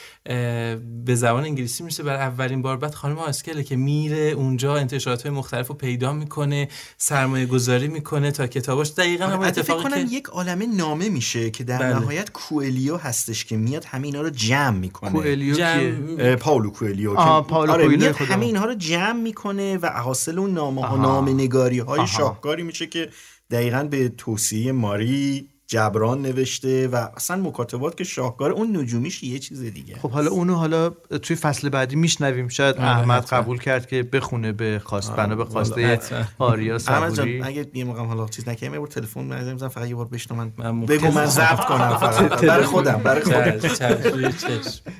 به زبان انگلیسی میشه بر اولین بار بعد خانم آسکله که میره اونجا انتشارات های مختلف رو پیدا می‌کنه سرمایه گذاری می‌کنه تا کتاباش. دقیقا هم اتفاقی کنم یک عالمه نامه میشه که در بله. نهایت کوئلیو هستش که میاد همه رو جمع می‌کنه. کوئلیو جمع... پاولو کوئلیو آه پاولو آره میاد همه اینها رو جمع می‌کنه و حاصل اون نامه ها نامه نگاری های شاهکاری میشه که دقیقا به توصیه ماری جبران نوشته و اصلا مکاتبات که شاهکار اون نجومیش یه چیز دیگه خب حالا اونو حالا توی فصل بعدی میشنویم. شاید آره احمد قبول کرد که بخونه به خواست بنا به خواسته آریا صبوری. اگه یه موقع حالا چیز نکنیم یه بار تلفن می‌زنم فقط یه بار بشنو من بگو من ضبط کنم فقط. برای خودم برای خودم.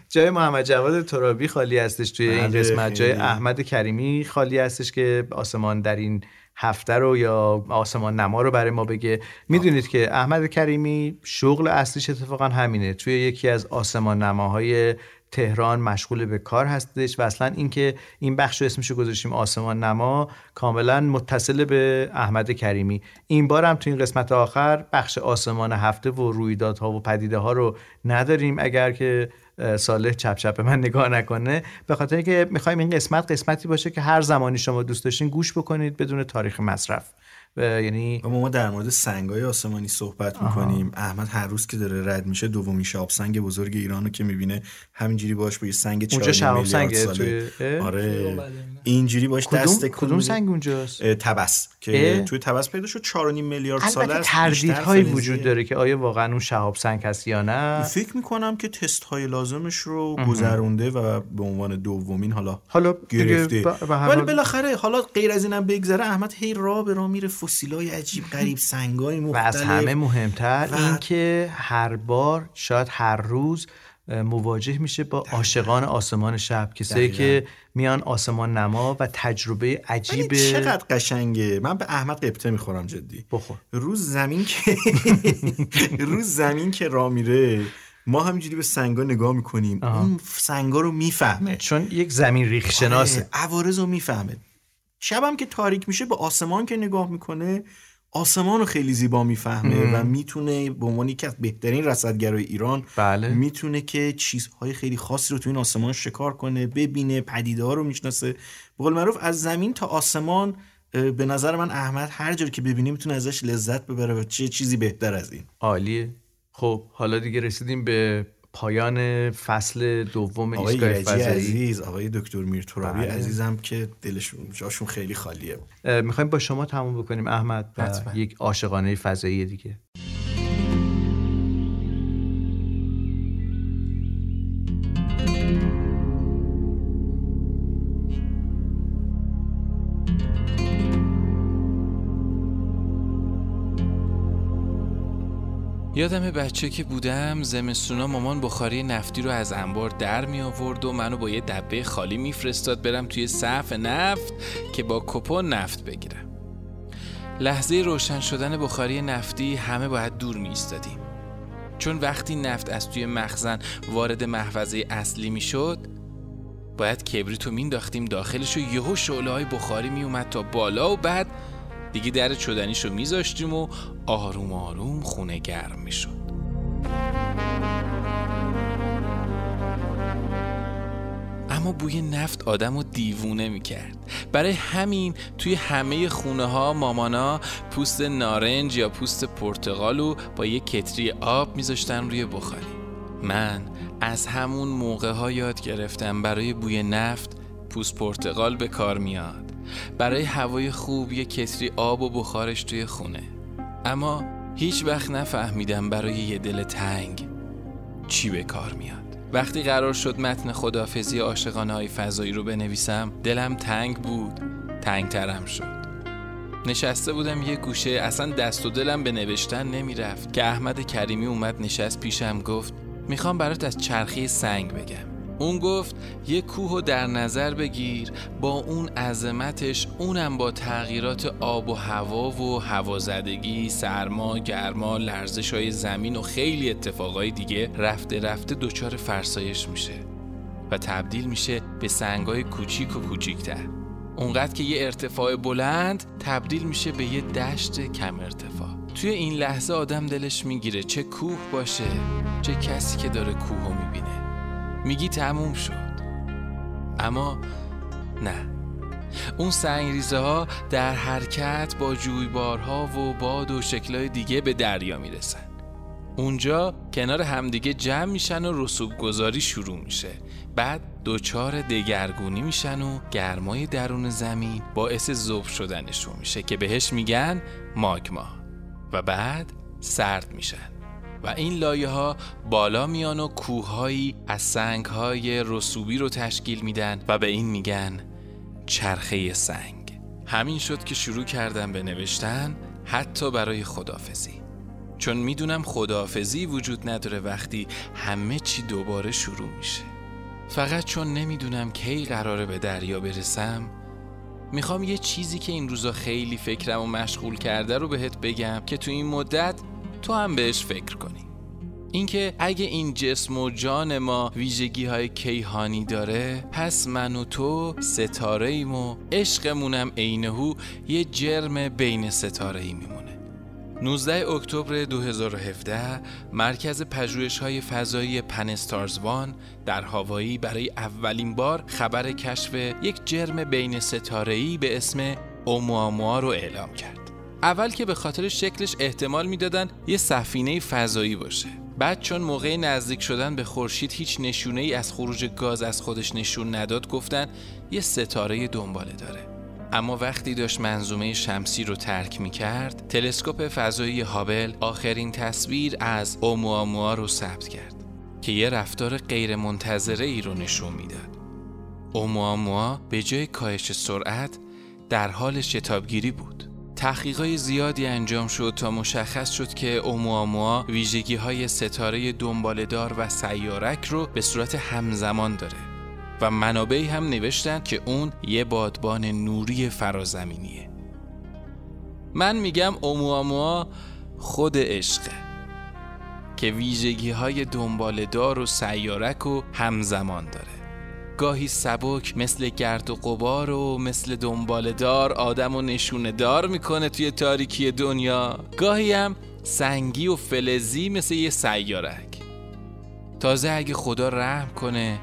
جای محمد جواد ترابی خالی هستش توی این بله، قسمت. جای احمد کریمی خالی هستش که آسمان در این هفته رو یا آسمان نما رو برای ما بگه. می‌دونید که احمد کریمی شغل اصلیش اتفاقا همینه. توی یکی از آسمان نماهای تهران مشغول به کار هستش و اصلا اینکه این بخش رو اسمش گذاشتیم آسمان نما کاملا متصل به احمد کریمی. این بار هم تو این قسمت آخر بخش آسمان هفته و رویدادها و پدیده ها رو نداریم. اگر که صالح چپ چپ به من نگاه نکنه. به خاطر که می‌خوایم این قسمت قسمتی باشه که هر زمانی شما دوست داشتین گوش بکنید بدون تاریخ مصرف. یعنی ما در مورد سنگای آسمانی صحبت می‌کنیم. احمد هر روز که داره رد میشه دومین شهاب سنگ بزرگ ایرانو که می‌بینه همینجوری باش با یه سنگ 4 شهاب سنگ توی آره. اینجوری باش دست کدوم سنگ اونجاست؟ تبس که توی تبس پیدا شد 4.5 میلیارد سال است تردیدهایی وجود داره که آیا واقعا اون شهاب سنگ هست یا نه؟ فکر می‌کنم که تست های لازمش رو گذرونده و به عنوان دومین حالا حالا گرفته. ولی بالاخره حالا غیر از اینم بگذره احمد هی راه به راه میره فسیلای عجیب غریب سنگای مختلف و از همه مهمتر و... اینکه هر بار شاید هر روز مواجه میشه با عاشقان آسمان شب. کسایی که میان آسمان نما و تجربه عجیب چقدر قشنگه. من به احمد قبطه می‌خورم جدی. بخور. روز زمین که روز زمین که را میره ما همینجوری به سنگا نگاه می‌کنیم. اون سنگا رو می‌فهمه. چون یک زمین ریخ شناسه عوارض رو می‌فهمه. شبم که تاریک میشه به آسمان که نگاه می‌کنه آسمان رو خیلی زیبا می‌فهمه و می‌تونه به عنوان یکی از بهترین رصدگرای ایران بله. می‌تونه که چیزهای خیلی خاصی رو تو این آسمان شکار کنه ببینه پدیده ها رو می‌شناسه. به قول معروف از زمین تا آسمان به نظر من احمد هر جور که ببینه می‌تونه ازش لذت ببره و چه چیزی بهتر از این. عالیه. خب حالا دیگه رسیدیم به پایان فصل دوم ایستگاه فضایی. عزیز آقای دکتر میرترابی بله. عزیزم که دلشون جاشون خیلی خالیه. می‌خوایم با شما تموم بکنیم احمد و یک عاشقانه فضایی دیگه. یادم بچه که بودم زمستونا مامان بخاری نفتی رو از انبار در می آورد و منو با یه دبه خالی میفرستاد برم توی صف نفت که با کپون نفت بگیرم. لحظه روشن شدن بخاری نفتی همه باید دور می ایستادیم. چون وقتی نفت از توی مخزن وارد محفظه اصلی می شد باید کبریتو مینداختیم داخلش و یهو شعله های بخاری می اومد تا بالا و بعد دیگه در چدنیشو میذاشتیم و آروم آروم خونه گرم می‌شد. اما بوی نفت آدم رو دیوونه می‌کرد. برای همین توی همه خونه ها مامانا پوست نارنج یا پوست پرتغالو با یه کتری آب میذاشتن روی بخاری. من از همون موقع ها یاد گرفتم برای بوی نفت پوست پرتغال به کار میاد. برای هوای خوب یه کتری آب و بخارش توی خونه. اما هیچ وقت نفهمیدم برای یه دل تنگ چی به کار میاد. وقتی قرار شد متن خدافزی عاشقانه های فضایی رو بنویسم دلم تنگ بود تنگ ترم شد. نشسته بودم یه گوشه اصلا دست و دلم به نوشتن نمی‌رفت. که احمد کریمی اومد نشست پیشم گفت می‌خوام برات از چرخی سنگ بگم. اون گفت یه کوه در نظر بگیر با اون عظمتش اونم با تغییرات آب و هوا و هوازدگی سرما گرما لرزش های زمین و خیلی اتفاقای دیگه رفته رفته دچار فرسایش میشه و تبدیل میشه به سنگای کوچیک و کوچیکتر. اونقدر که یه ارتفاع بلند تبدیل میشه به یه دشت کم ارتفاع. توی این لحظه آدم دلش می‌گیره چه کوه باشه چه کسی که داره کوه می‌بینه. میگی تموم شد. اما نه. اون سنگریزه ها در حرکت با جویبارها و باد و شکلهای دیگه به دریا می‌رسن. اونجا کنار همدیگه جمع میشن و رسوب گذاری شروع میشه. بعد دوچار دگرگونی میشن و گرمای درون زمین باعث ذوب شدنشون میشه که بهش میگن ماگما. و بعد سرد میشن. و این لایه ها بالا میان و کوههایی از سنگ های رسوبی رو تشکیل میدن و به این میگن چرخه سنگ. همین شد که شروع کردم به نوشتن حتی برای خدافزی چون می‌دونم خدافزی وجود نداره وقتی همه چی دوباره شروع میشه. فقط چون نمی‌دونم کی قراره به دریا برسم می‌خوام یه چیزی که این روزا خیلی فکرم و مشغول کرده رو بهت بگم که تو این مدت تو هم بهش فکر کنی اینکه اگه این جسم و جان ما ویژگی های کیهانی داره پس من و تو ستاره ایم و عشقمونم عینهو یه جرم بین ستاره ای میمونه 19 اکتبر 2017 مرکز پژوهش های فضایی پنستارز وان در هاوایی برای اولین بار خبر کشف یک جرم بین ستاره به اسم اومواموا رو اعلام کرد. اول که به خاطر شکلش احتمال می‌دادن یه سفینه فضایی باشه. بعد چون موقع نزدیک شدن به خورشید هیچ نشونه ای از خروج گاز از خودش نشون نداد گفتن یه ستاره دنباله داره. اما وقتی داشت منظومه شمسی رو ترک می کرد تلسکوپ فضایی هابل آخرین تصویر از اومواموا رو ثبت کرد که یه رفتار غیر منتظره ای رو نشون می‌داد. اومواموا به جای کاهش سرعت در حال شتابگیری بود. تحقیقات زیادی انجام شد تا مشخص شد که اومواموا ویژگی های ستاره دنبالدار و سیارک رو به صورت همزمان داره. و منابعی هم نوشتن که اون یه بادبان نوری فرازمینیه من میگم اومواموا خود عشقه که ویژگی های دنبالدار و سیارک و همزمان داره گاهی سبک مثل گرد و قبار و مثل دنبالدار آدم و نشونه دار می‌کنه توی تاریکی دنیا. گاهی هم سنگی و فلزی مثل یه سیارک. تازه اگه خدا رحم کنه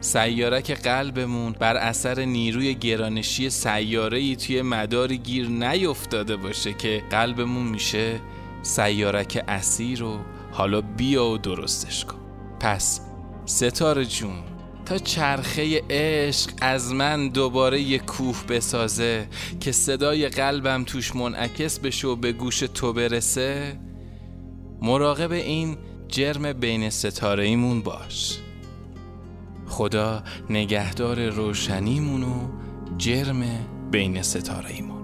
سیارک قلبمون بر اثر نیروی گرانشی سیاره توی مداری گیر نیفتاده باشه که قلبمون میشه سیارک اسیر و حالا بیا و درستش کن. پس ستاره جون تا چرخه عشق از من دوباره یه کوه بسازه که صدای قلبم توش منعکس بشه و به گوش تو برسه. مراقب این جرم بین ستاره ایمون باش. خدا نگهدار روشنیمون و جرم بین ستاره ایمون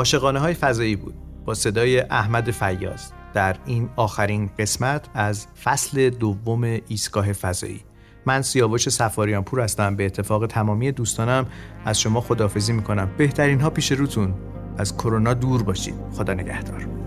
عاشقانه های فضایی بود. با صدای احمد فیاض در این آخرین قسمت از فصل دوم ایستگاه فضایی. من سیاوش سفاریان پور هستم. به اتفاق تمامی دوستانم از شما خدافزی می‌کنم. بهترین ها پیش روتون. از کرونا دور باشید. خدا نگهدار.